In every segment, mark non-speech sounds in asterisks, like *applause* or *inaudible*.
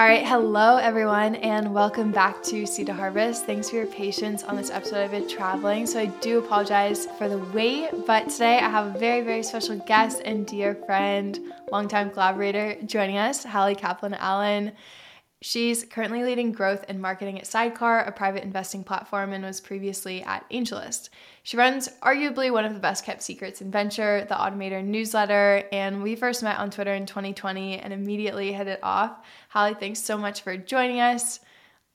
All right, hello everyone, and welcome back to Seed to Harvest. Thanks for your patience on this episode. I've been traveling, so I do apologize for the wait. But today I have a very, very special guest and dear friend, longtime collaborator joining us, Halle Kaplan Allen. She's currently leading growth and marketing at Sydecar, a private investing platform, and was previously at AngelList. She runs arguably one of the best kept secrets in venture, the Automatter newsletter, and we first met on Twitter in 2020 and immediately hit it off. Halle, thanks so much for joining us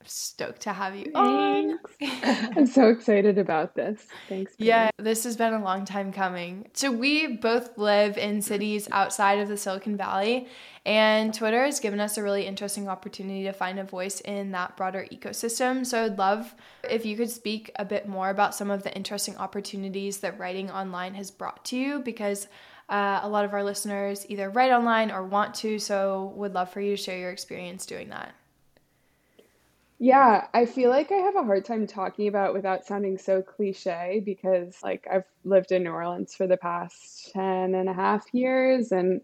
stoked to have you on. *laughs* I'm so excited about this. Thanks. Yeah, this has been a long time coming. So, we both live in cities outside of the Silicon Valley, and Twitter has given us a really interesting opportunity to find a voice in that broader ecosystem. So, I'd love if you could speak a bit more about some of the interesting opportunities that writing online has brought to you because. Uh, a lot of our listeners either write online or want to, so would love for you to share your experience doing that. Yeah, I feel like I have a hard time talking about without sounding so cliche because like I've lived in New Orleans for the past 10 and a half years and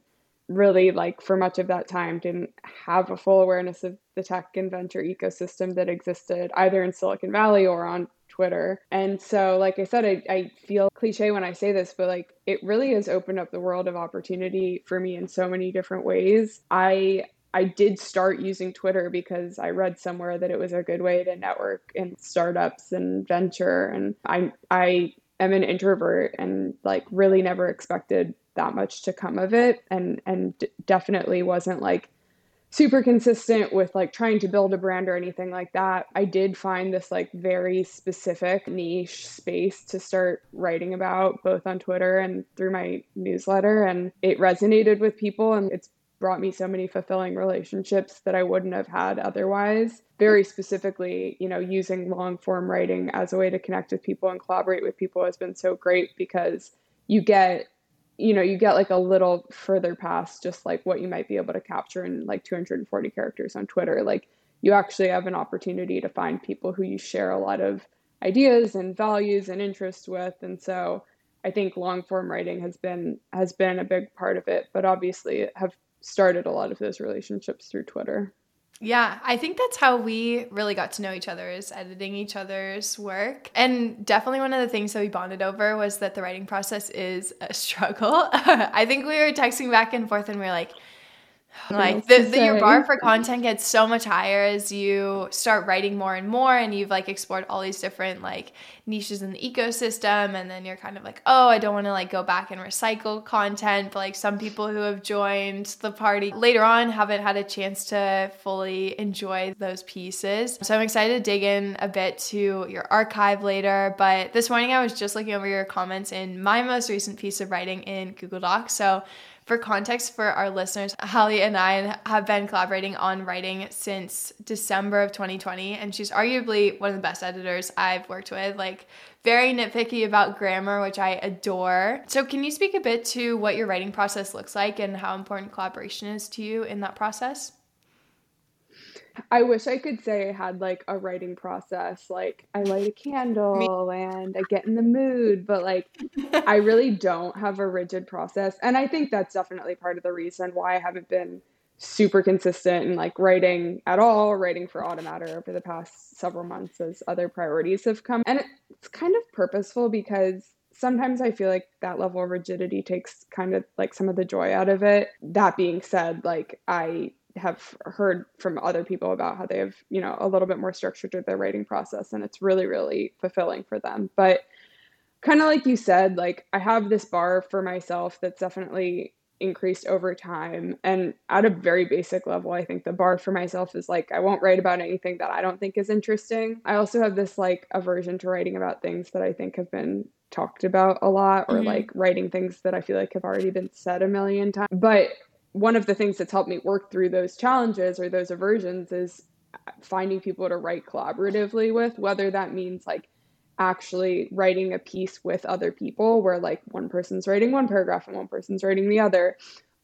really like for much of that time didn't have a full awareness of the tech and venture ecosystem that existed either in Silicon Valley or on Twitter. And so, like I said, I, I feel cliche when I say this, but like it really has opened up the world of opportunity for me in so many different ways. I I did start using Twitter because I read somewhere that it was a good way to network in startups and venture. And I I am an introvert and like really never expected that much to come of it, and and definitely wasn't like super consistent with like trying to build a brand or anything like that. I did find this like very specific niche space to start writing about both on Twitter and through my newsletter and it resonated with people and it's brought me so many fulfilling relationships that I wouldn't have had otherwise. Very specifically, you know, using long form writing as a way to connect with people and collaborate with people has been so great because you get you know you get like a little further past just like what you might be able to capture in like 240 characters on twitter like you actually have an opportunity to find people who you share a lot of ideas and values and interests with and so i think long form writing has been has been a big part of it but obviously have started a lot of those relationships through Twitter. Yeah, I think that's how we really got to know each other is editing each other's work. And definitely one of the things that we bonded over was that the writing process is a *laughs* struggle. *laughs* I think we were texting back and forth and we were like, like the, the, your bar for content gets so much higher as you start writing more and more and you've like explored all these different like niches in the ecosystem and then you're kind of like oh i don't want to like go back and recycle content but like some people who have joined the party later on haven't had a chance to fully enjoy those pieces. So i'm excited to dig in a bit to your archive later but this morning i was just looking over your comments in my most recent piece of writing in google docs. So for context for our listeners, Halle and I have been collaborating on writing since December of 2020, and she's arguably one of the best editors I've worked with. Like, very nitpicky about grammar, which I adore. So, can you speak a bit to what your writing process looks like and how important collaboration is to you in that process? I wish I could say I had like a writing process. Like I light a candle Me- and I get in the mood, but like I *laughs* really don't have a rigid process. And I think that's definitely part of the reason why I haven't been super consistent in like writing at all, writing for Automatter over the past several months as other priorities have come. And it's kind of purposeful because sometimes I feel like that level of rigidity takes kind of like some of the joy out of it. That being said, like I have heard from other people about how they have, you know, a little bit more structure to their writing process and it's really, really fulfilling for them. But kind of like you said, like I have this bar for myself that's definitely increased over time. And at a very basic level, I think the bar for myself is like I won't write about anything that I don't think is interesting. I also have this like aversion to writing about things that I think have been talked about a lot or mm-hmm. like writing things that I feel like have already been said a million times. But one of the things that's helped me work through those challenges or those aversions is finding people to write collaboratively with, whether that means like actually writing a piece with other people where like one person's writing one paragraph and one person's writing the other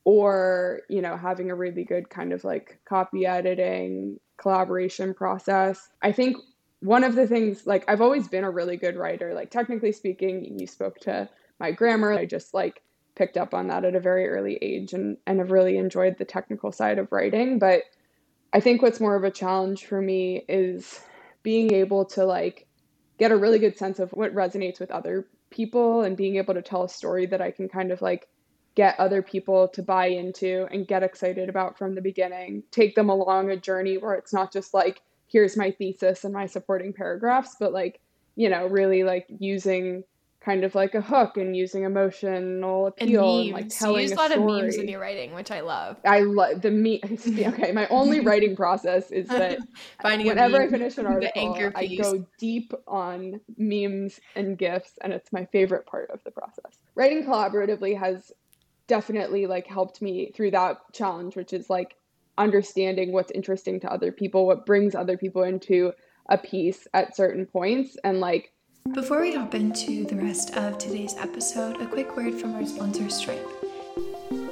or you know having a really good kind of like copy editing collaboration process. I think one of the things like i've always been a really good writer. Like technically speaking you spoke to my grammar. I just like picked up on that at a very early age and, and have really enjoyed the technical side of writing. But I think what's more of a challenge for me is being able to like get a really good sense of what resonates with other people and being able to tell a story that I can kind of like get other people to buy into and get excited about from the beginning. Take them along a journey where it's not just like, here's my thesis and my supporting paragraphs, but like, you know, really like using kind of like a hook and using emotional appeal and, and like telling you use a, lot story. of memes in your writing, which I love. I love the meme. *laughs* *laughs* Okay, my only writing process is that *laughs* Finding whenever I finish an article, I go deep on memes and gifs, and it's my favorite part of the process. Writing collaboratively has definitely like helped me through that challenge, which is like understanding what's interesting to other people, what brings other people into a piece at certain points, and like before we hop into the rest of today's episode, a quick word from our sponsor, Stripe.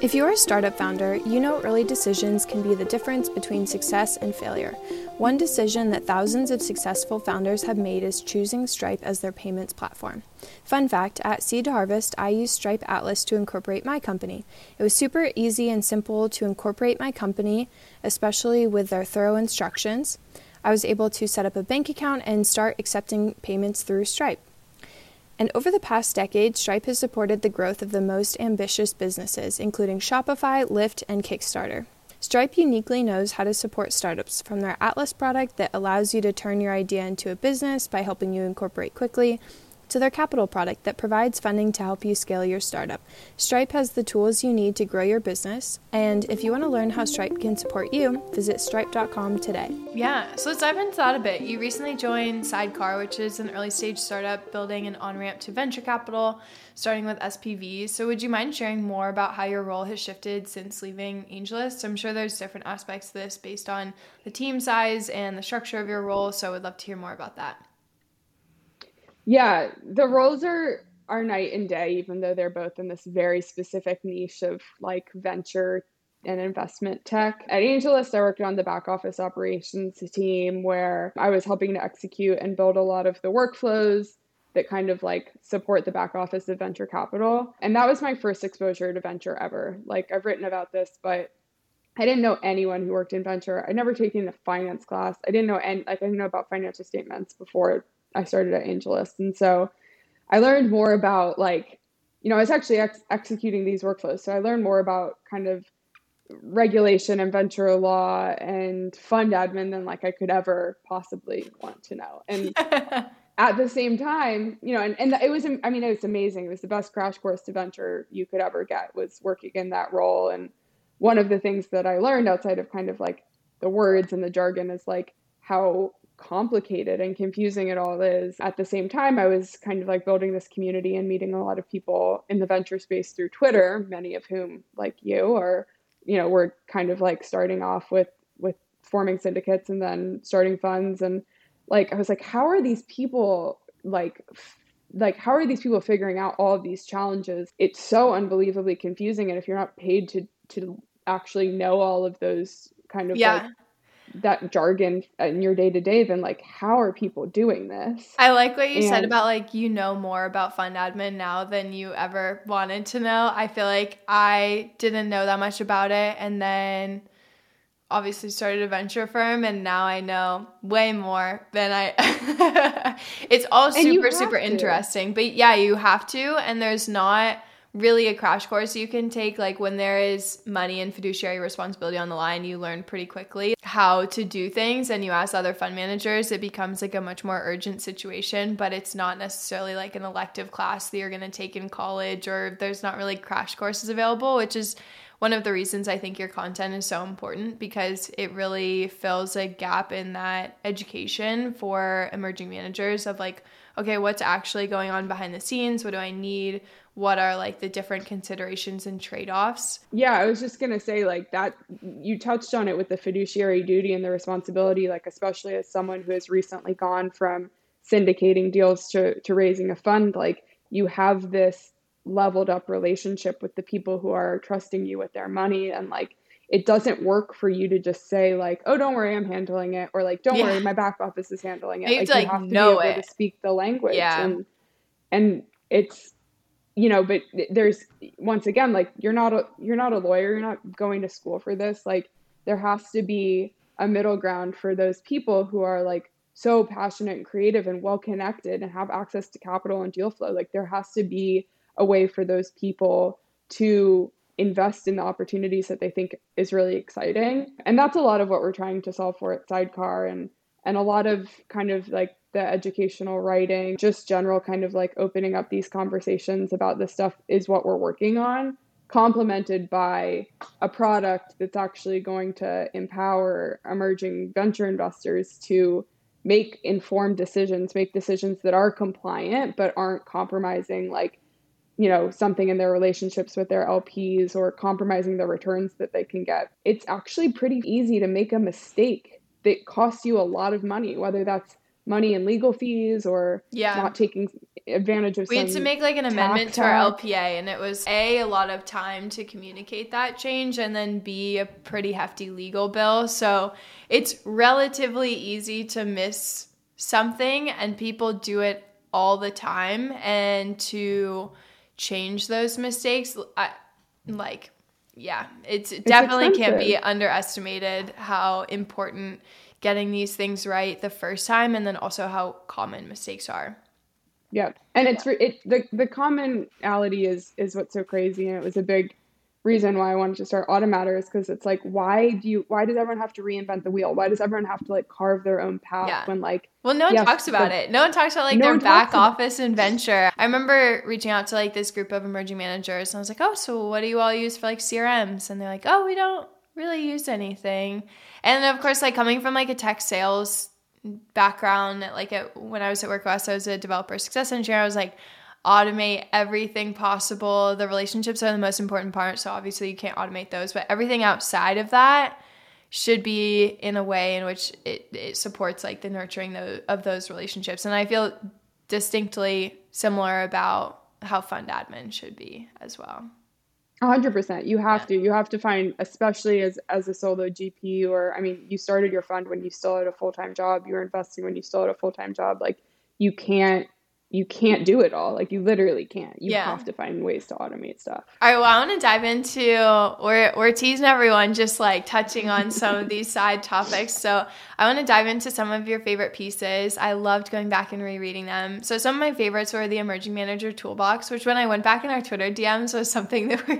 If you're a startup founder, you know early decisions can be the difference between success and failure. One decision that thousands of successful founders have made is choosing Stripe as their payments platform. Fun fact at Seed Harvest, I used Stripe Atlas to incorporate my company. It was super easy and simple to incorporate my company, especially with their thorough instructions. I was able to set up a bank account and start accepting payments through Stripe. And over the past decade, Stripe has supported the growth of the most ambitious businesses, including Shopify, Lyft, and Kickstarter. Stripe uniquely knows how to support startups from their Atlas product that allows you to turn your idea into a business by helping you incorporate quickly to their capital product that provides funding to help you scale your startup. Stripe has the tools you need to grow your business, and if you want to learn how Stripe can support you, visit stripe.com today. Yeah, so let's dive into that a bit. You recently joined Sydecar, which is an early stage startup building an on ramp to venture capital, starting with SPVs. So, would you mind sharing more about how your role has shifted since leaving AngelList? I'm sure there's different aspects to this based on the team size and the structure of your role, so I would love to hear more about that. Yeah, the roles are are night and day, even though they're both in this very specific niche of like venture and investment tech. At AngelList, I worked on the back office operations team where I was helping to execute and build a lot of the workflows that kind of like support the back office of venture capital. And that was my first exposure to venture ever. Like I've written about this, but I didn't know anyone who worked in venture. I'd never taken a finance class. I didn't know any like I didn't know about financial statements before I started at AngelList. And so I learned more about like, you know, I was actually ex- executing these workflows. So I learned more about kind of regulation and venture law and fund admin than like I could ever possibly want to know. And *laughs* at the same time, you know, and, and it was, I mean, it was amazing. It was the best crash course to venture you could ever get was working in that role. And one of the things that I learned outside of kind of like the words and the jargon is like how complicated and confusing it all is. At the same time, I was kind of like building this community and meeting a lot of people in the venture space through Twitter, many of whom, like you, are, you know, were kind of like starting off with with forming syndicates and then starting funds and like I was like, how are these people like like how are these people figuring out all of these challenges? It's so unbelievably confusing and if you're not paid to to actually know all of those kind of yeah. like that jargon in your day to day, then like how are people doing this? I like what you and, said about like you know more about fund admin now than you ever wanted to know. I feel like I didn't know that much about it and then obviously started a venture firm and now I know way more than I *laughs* It's all super super to. interesting. But yeah, you have to and there's not really a crash course you can take like when there is money and fiduciary responsibility on the line you learn pretty quickly how to do things and you ask other fund managers it becomes like a much more urgent situation but it's not necessarily like an elective class that you're going to take in college or there's not really crash courses available which is one of the reasons I think your content is so important because it really fills a gap in that education for emerging managers of like okay, what's actually going on behind the scenes? What do I need? What are like the different considerations and trade offs? Yeah, I was just going to say, like, that you touched on it with the fiduciary duty and the responsibility, like, especially as someone who has recently gone from syndicating deals to, to raising a fund, like, you have this leveled up relationship with the people who are trusting you with their money and like it doesn't work for you to just say like, "Oh, don't worry, I'm handling it," or like, "Don't yeah. worry, my back office is handling it." You like, have to, like, you have to know be able it. to speak the language, yeah. and and it's you know, but there's once again like you're not a you're not a lawyer, you're not going to school for this. Like there has to be a middle ground for those people who are like so passionate and creative and well connected and have access to capital and deal flow. Like there has to be a way for those people to invest in the opportunities that they think is really exciting. And that's a lot of what we're trying to solve for at Sydecar and and a lot of kind of like the educational writing, just general kind of like opening up these conversations about this stuff is what we're working on, complemented by a product that's actually going to empower emerging venture investors to make informed decisions, make decisions that are compliant but aren't compromising like you know something in their relationships with their LPs or compromising the returns that they can get. It's actually pretty easy to make a mistake that costs you a lot of money, whether that's money in legal fees or yeah. not taking advantage of we had to make like an amendment to our lpa and it was a a lot of time to communicate that change and then b a pretty hefty legal bill so it's relatively easy to miss something and people do it all the time and to change those mistakes. I, like, yeah, it's, it definitely can't be underestimated how important getting these things right the first time and then also how common mistakes are. Yeah. And it's it the the commonality is is what's so crazy and it was a big reason why I wanted to start Automatter is because it's like, why do you, why does everyone have to reinvent the wheel? Why does everyone have to like carve their own path yeah. when like, well, no one talks about the, it. No one talks about like no their back office and venture. I remember reaching out to like this group of emerging managers and I was like, oh, so what do you all use for like CRMs? And they're like, oh, we don't really use anything. And of course, like coming from like a tech sales background, like at, when I was at WorkOS, I was a developer success engineer. I was like, automate everything possible. The relationships are the most important part, so obviously you can't automate those, but everything outside of that should be in a way in which it, it supports like the nurturing of those relationships. And I feel distinctly similar about how fund admin should be as well. hundred percent. You have yeah. to. You have to find, especially as as a solo GP, or I mean, you started your fund when you still had a full time job. You were investing when you still had a full time job. Like you can't you can't do it all. Like you literally can't. You yeah. have to find ways to automate stuff. All right. Well, I want to dive into we're we're teasing everyone just like touching on some of these side topics. So I want to dive into some of your favorite pieces. I loved going back and rereading them. So some of my favorites were the Emerging Manager Toolbox, which when I went back in our Twitter DMs was something *laughs* that we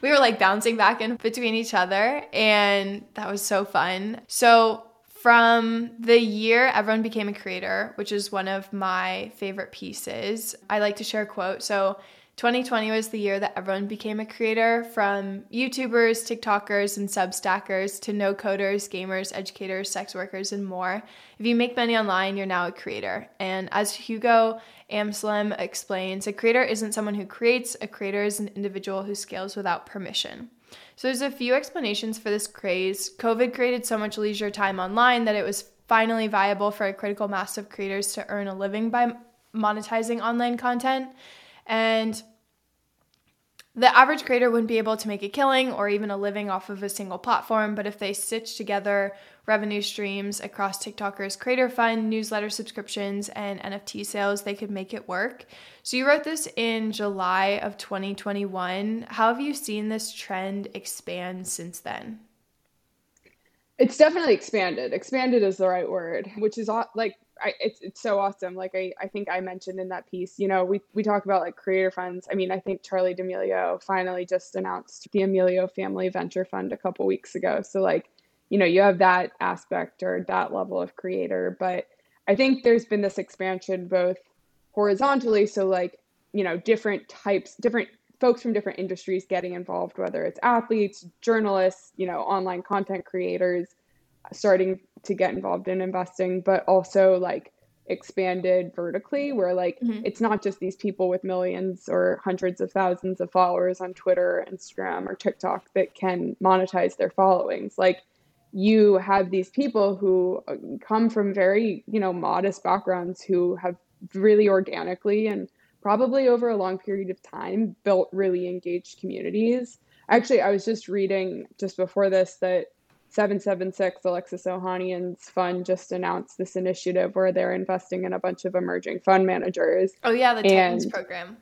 we were like bouncing back and between each other, and that was so fun. So from the year everyone became a creator, which is one of my favorite pieces, I like to share a quote. So, 2020 was the year that everyone became a creator from YouTubers, TikTokers, and Substackers to no coders, gamers, educators, sex workers, and more. If you make money online, you're now a creator. And as Hugo Amsellem explains, a creator isn't someone who creates, a creator is an individual who scales without permission. So there's a few explanations for this craze. COVID created so much leisure time online that it was finally viable for a critical mass of creators to earn a living by monetizing online content. And the average creator wouldn't be able to make a killing or even a living off of a single platform, but if they stitch together revenue streams across TikTokers Creator Fund, newsletter subscriptions, and NFT sales, they could make it work. So you wrote this in July of 2021. How have you seen this trend expand since then? It's definitely expanded. Expanded is the right word, which is like I, it's it's so awesome. Like I, I think I mentioned in that piece, you know, we we talk about like creator funds. I mean, I think Charli D'Amelio finally just announced the Amelio Family Venture Fund a couple weeks ago. So like, you know, you have that aspect or that level of creator, but I think there's been this expansion both horizontally, so like, you know, different types, different folks from different industries getting involved, whether it's athletes, journalists, you know, online content creators starting to get involved in investing, but also like expanded vertically where like mm-hmm. it's not just these people with millions or hundreds of thousands of followers on Twitter, Instagram, or TikTok that can monetize their followings. Like you have these people who uh, come from very, you know, modest backgrounds who have really organically and probably over a long period of time built really engaged communities. Actually, I was just reading just before this that 776 Alexis Ohanian's fund just announced this initiative where they're investing in a bunch of emerging fund managers. Oh yeah, the Titans program.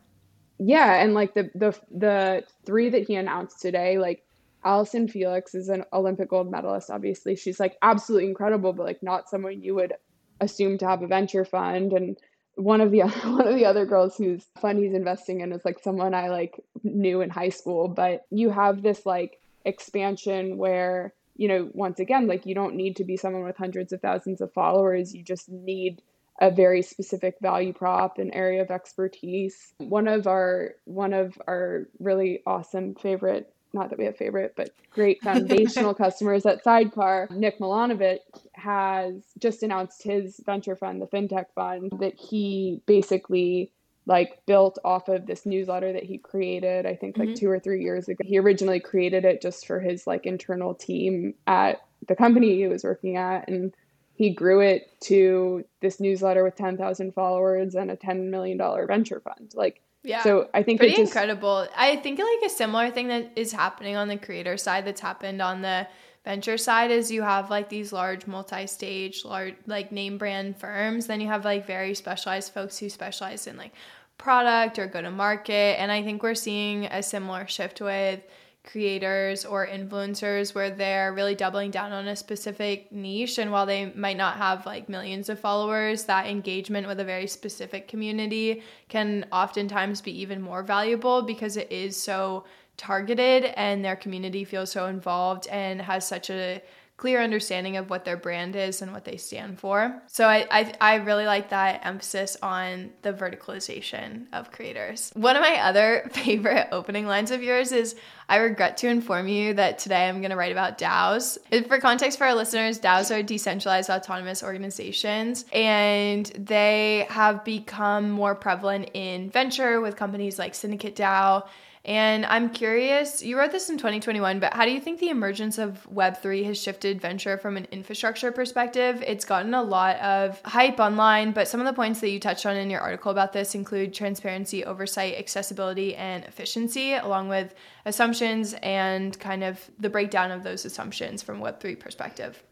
Yeah, and like the the the three that he announced today, like Allyson Felix is an Olympic gold medalist. Obviously, she's like absolutely incredible, but like not someone you would assume to have a venture fund. And one of the *laughs* one of the other girls whose fund he's investing in is like someone I like knew in high school. But you have this like expansion where you know once again like you don't need to be someone with hundreds of thousands of followers. You just need a very specific value prop an area of expertise one of our one of our really awesome favorite not that we have favorite, but great *laughs* foundational customers at Sydecar. Nik Milanovic has just announced his venture fund, the FinTech Fund, that he basically like built off of this newsletter that he created i think like mm-hmm. two or three years ago he originally created it just for his like internal team at the company he was working at and he grew it to this newsletter with 10,000 followers and a $10 million venture fund like yeah. So I think pretty just, incredible. I think like a similar thing that is happening on the creator side that's happened on the venture side is you have like these large multi-stage large like name brand firms then you have like very specialized folks who specialize in like product or go to market. And i think we're seeing a similar shift with creators or influencers where they're really doubling down on a specific niche. And while they might not have like millions of followers that engagement with a very specific community can oftentimes be even more valuable because it is so targeted and their community feels so involved and has such a clear understanding of what their brand is and what they stand for. So I, I, I really like that emphasis on the verticalization of creators. One of my other *laughs* favorite opening lines of yours is I regret to inform you that today I'm going to write about DAOs. For context for our listeners, DAOs are decentralized autonomous organizations and they have become more prevalent in venture with companies like Syndicate DAO and I'm curious, you wrote this in 2021, but how do you think the emergence of Web3 has shifted venture from an infrastructure perspective? It's gotten a lot of hype online, but some of the points that you touched on in your article about this include transparency, oversight, accessibility, and efficiency, along with assumptions and kind of the breakdown of those assumptions from Web3 perspective.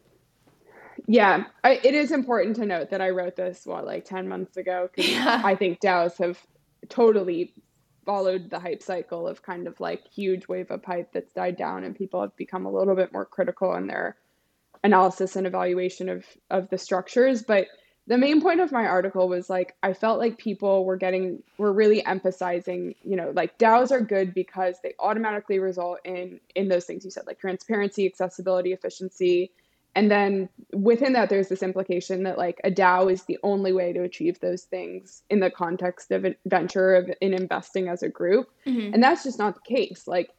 Yeah, I, it is important to note that I wrote this, what, like 10 months ago? Because *laughs* yeah. I think DAOs have totally followed the hype cycle of kind of like huge wave of hype that's died down and people have become a little bit more critical in their analysis and evaluation of of the structures. But the main point of my article was like I felt like people were getting were really emphasizing, you know, like DAOs are good because they automatically result in in those things you said, like transparency, accessibility, efficiency, and then within that there's this implication that like a dao is the only way to achieve those things in the context of venture of in investing as a group. Mm-hmm. and that's just not the case. Like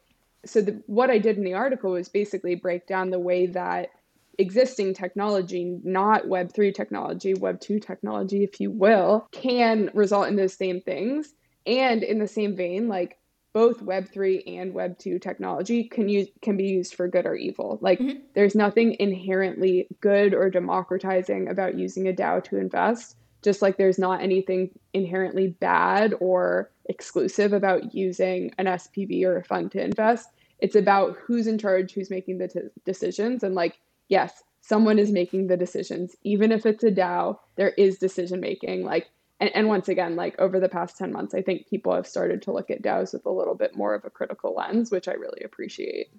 so the, what i did in the article was basically break down the way that existing technology not web3 technology web2 technology if you will can result in those same things. And in the same vein like both web3 and web2 technology can use can be used for good or evil. Like mm-hmm. there's nothing inherently good or democratizing about using a dao to invest just like there's not anything inherently bad or exclusive about using an spv or a fund to invest. It's about who's in charge who's making the t- decisions and like yes someone is making the decisions. Even if it's a dao there is decision making like and, and once again, like over the past 10 months, I think people have started to look at DAOs with a little bit more of a critical lens, which I really appreciate.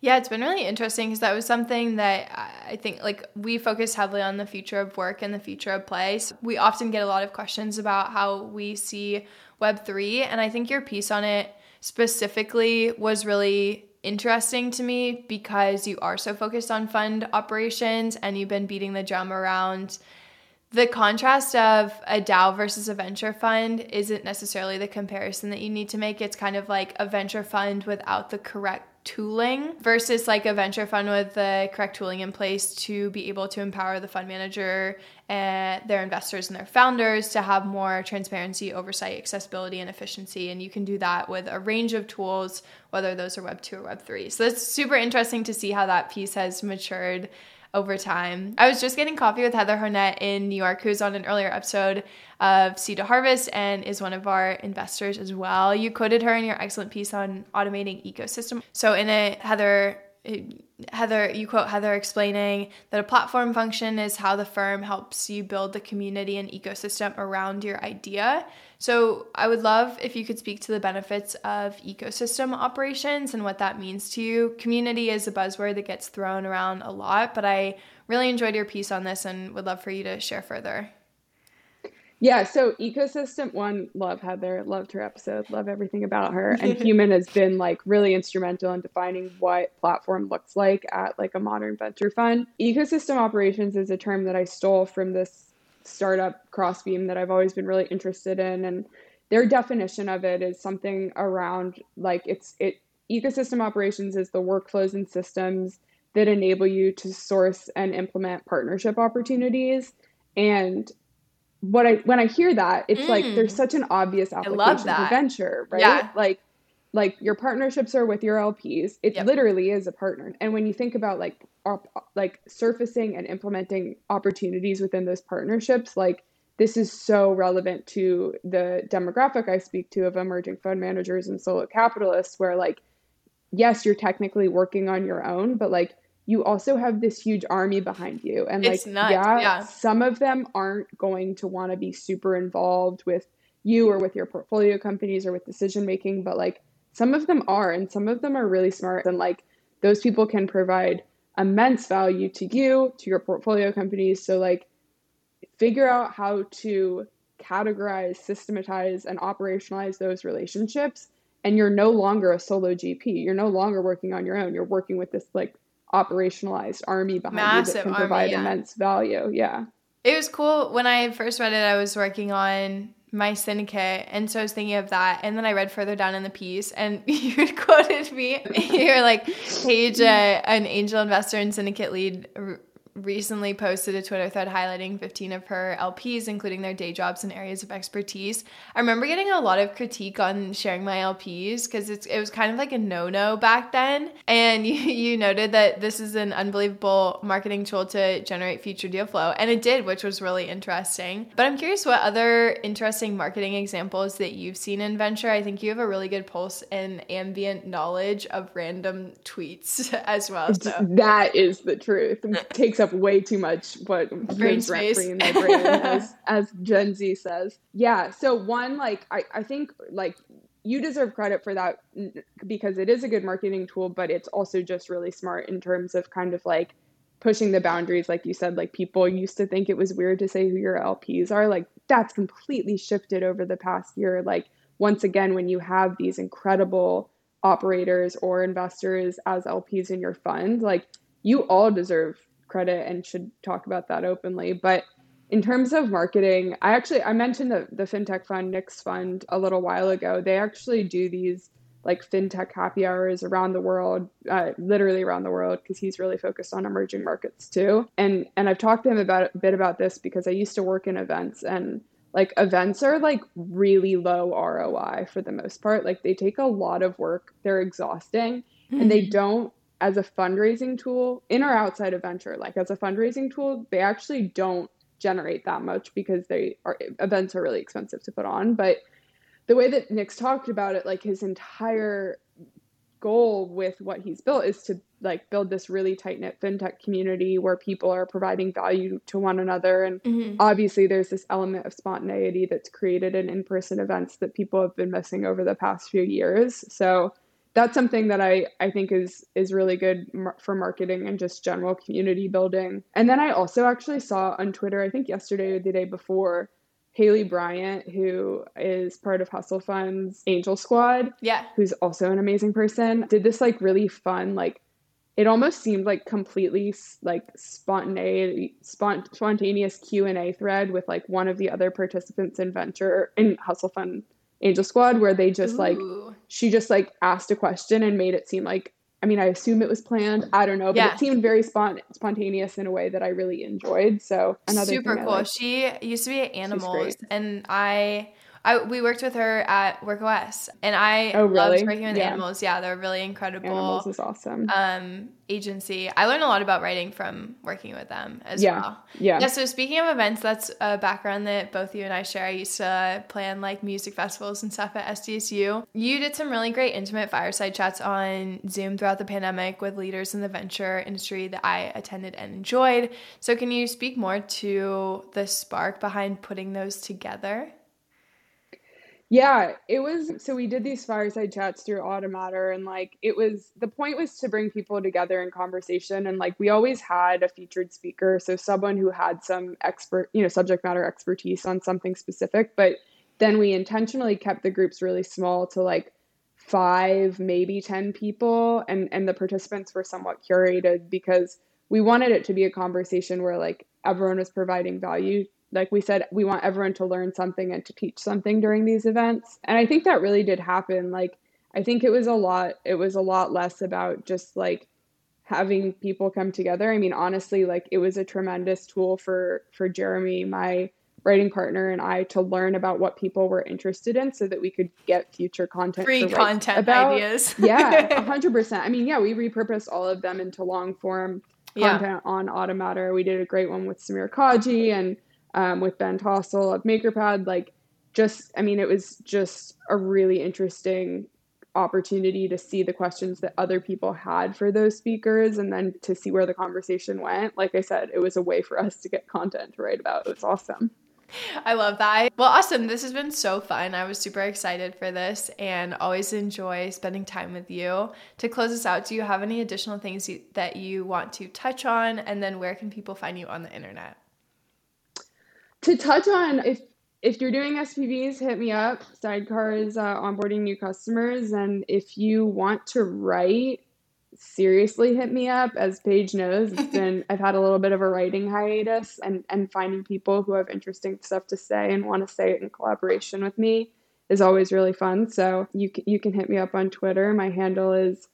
Yeah, it's been really interesting because that was something that I think like we focus heavily on the future of work and the future of play. So we often get a lot of questions about how we see Web3. And I think your piece on it specifically was really interesting to me because you are so focused on fund operations and you've been beating the drum around the contrast of a DAO versus a venture fund isn't necessarily the comparison that you need to make. It's kind of like a venture fund without the correct tooling versus like a venture fund with the correct tooling in place to be able to empower the fund manager and their investors and their founders to have more transparency, oversight, accessibility, and efficiency. And you can do that with a range of tools, whether those are Web 2 or Web 3. So it's super interesting to see how that piece has matured over time. I was just getting coffee with Heather Hartnett in New York, who's on an earlier episode of Seed to Harvest and is one of our investors as well. You quoted her in your excellent piece on automating ecosystem. So in it, Heather Heather, you quote Heather explaining that a platform function is how the firm helps you build the community and ecosystem around your idea. So, I would love if you could speak to the benefits of ecosystem operations and what that means to you. Community is a buzzword that gets thrown around a lot, but I really enjoyed your piece on this and would love for you to share further. Yeah, so ecosystem one, love Heather, loved her episode, love everything about her. And human has been like really instrumental in defining what platform looks like at like a modern venture fund. Ecosystem operations is a term that I stole from this startup Crossbeam that I've always been really interested in. And their definition of it is something around like it's it ecosystem operations is the workflows and systems that enable you to source and implement partnership opportunities and what I when I hear that, it's mm. like there's such an obvious application to venture, right? Yeah. Like like your partnerships are with your LPs. It yep. literally is a partner. And when you think about like op- like surfacing and implementing opportunities within those partnerships, like this is so relevant to the demographic I speak to of emerging fund managers and solo capitalists where like yes, you're technically working on your own, but like you also have this huge army behind you. And like yeah, yeah. some of them aren't going to want to be super involved with you or with your portfolio companies or with decision making but like some of them are and some of them are really smart. And like those people can provide immense value to you to your portfolio companies. So like figure out how to categorize systematize and operationalize those relationships. And you're no longer a solo gp you're no longer working on your own. You're working with this like operationalized army behind Massive you that can army, provide yeah. immense value. Yeah. It was cool. When I first read it, I was working on my syndicate. And so I was thinking of that. And then I read further down in the piece, and *laughs* you quoted me. *laughs* You're like, Paige, uh, an angel investor and syndicate lead, recently posted a Twitter thread highlighting 15 of her LPs, including their day jobs and areas of expertise. I remember getting a lot of critique on sharing my LPs because it was kind of like a no no back then. And *laughs* you, you noted that this is an unbelievable marketing tool to generate future deal flow. And it did, which was really interesting. But I'm curious what other interesting marketing examples that you've seen in venture. I think you have a really good pulse and ambient knowledge of random tweets *laughs* as well. So. That is the truth. It takes *laughs* up way too much what brain space in my brain, *laughs* as, as Gen Z says. Yeah. So one, like I, I think like you deserve credit for that because it is a good marketing tool, but it's also just really smart in terms of kind of like pushing the boundaries like you said like people used to think it was weird to say who your lps are like that's completely shifted over the past year like once again when you have these incredible operators or investors as lps in your fund like you all deserve credit and should talk about that openly. But in terms of marketing, I actually I mentioned the the fintech fund Nik's fund a little while ago. They actually do these like fintech happy hours around the world, uh, literally around the world, because he's really focused on emerging markets too. And and I've talked to him about a bit about this because I used to work in events and like events are like really low ROI for the most part. Like they take a lot of work, they're exhausting, mm-hmm. and they hmm. don't as a fundraising tool in or outside of venture like as a fundraising tool they actually don't generate that much because they are events are really expensive to put on. But the way that Nik's talked about it like his entire goal with what he's built is to like build this really tight knit fintech community where people are providing value to one another. And mm-hmm. obviously there's this element of spontaneity that's created in in-person events that people have been missing over the past few years. So that's something that I, I think is is really good for marketing and just general community building. And then I also actually saw on Twitter, I think yesterday or the day before, Haley Bryant, who is part of Hustle Fund's Angel Squad, yeah, who's also an amazing person, did this like really fun like. It almost seemed like completely like spontaneous, spontaneous Q and A thread with like one of the other participants in Venture in Hustle Fund Angel Squad where they just Ooh. like she just like asked a question and made it seem like I mean I assume it was planned. I don't know, but yeah. it seemed very spont- spontaneous in a way that I really enjoyed. So another super cool. Like, she used to be at Animalz, and I I we worked with her at WorkOS, and I Oh, really? loved working with Yeah. Animalz. Yeah, they're really incredible. Animalz is awesome. um, agency. I learned a lot about writing from working with them as Yeah. well. yeah. Yeah, so speaking of events, that's a background that both you and I share. I used to plan like music festivals and stuff at SDSU. You did some really great intimate fireside chats on Zoom throughout the pandemic with leaders in the venture industry that I attended and enjoyed. So, can you speak more to the spark behind putting those together? Yeah, it was so we did these fireside chats through Automatter and like it was the point was to bring people together in conversation and like we always had a featured speaker, so someone who had some expert, you know, subject matter expertise on something specific, but then we intentionally kept the groups really small to like 5, maybe 10 people and and the participants were somewhat curated because we wanted it to be a conversation where like everyone was providing value like we said we want everyone to learn something and to teach something during these events and i think that really did happen like i think it was a lot it was a lot less about just like having people come together i mean honestly like it was a tremendous tool for for jeremy my writing partner and i to learn about what people were interested in so that we could get future content Free content about. ideas. *laughs* yeah *laughs* 100% i mean yeah we repurposed all of them into long form yeah. content on Automatter. We did a great one with Samir Kaji and um, with Ben Tossell of MakerPad. Like, just, I mean, it was just a really interesting opportunity to see the questions that other people had for those speakers and then to see where the conversation went. Like I said, it was a way for us to get content to write about. It was awesome. I love that. Well, awesome. This has been so fun. I was super excited for this and always enjoy spending time with you. To close us out, do you have any additional things you, that you want to touch on? And then where can people find you on the internet? To touch on, if if you're doing SPVs, hit me up. Sydecar is uh, onboarding new customers, and if you want to write, seriously hit me up. As Paige knows, it's *laughs* been I've had a little bit of a writing hiatus, and and finding people who have interesting stuff to say and want to say it in collaboration with me is always really fun. So you you can hit me up on Twitter. My handle is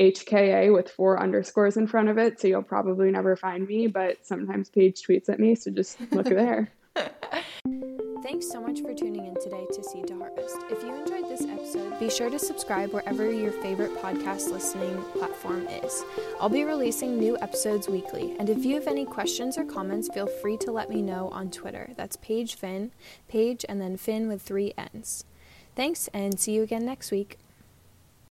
HKA with four underscores in front of it, so you'll probably never find me, but sometimes Paige tweets at me, so just look *laughs* there. Thanks so much for tuning in today to Seed to Harvest. If you enjoyed this episode, be sure to subscribe wherever your favorite podcast listening platform is. I'll be releasing new episodes weekly, and if you have any questions or comments, feel free to let me know on Twitter. That's Paige Finn, Paige and then Finn with three N's. Thanks, and see you again next week.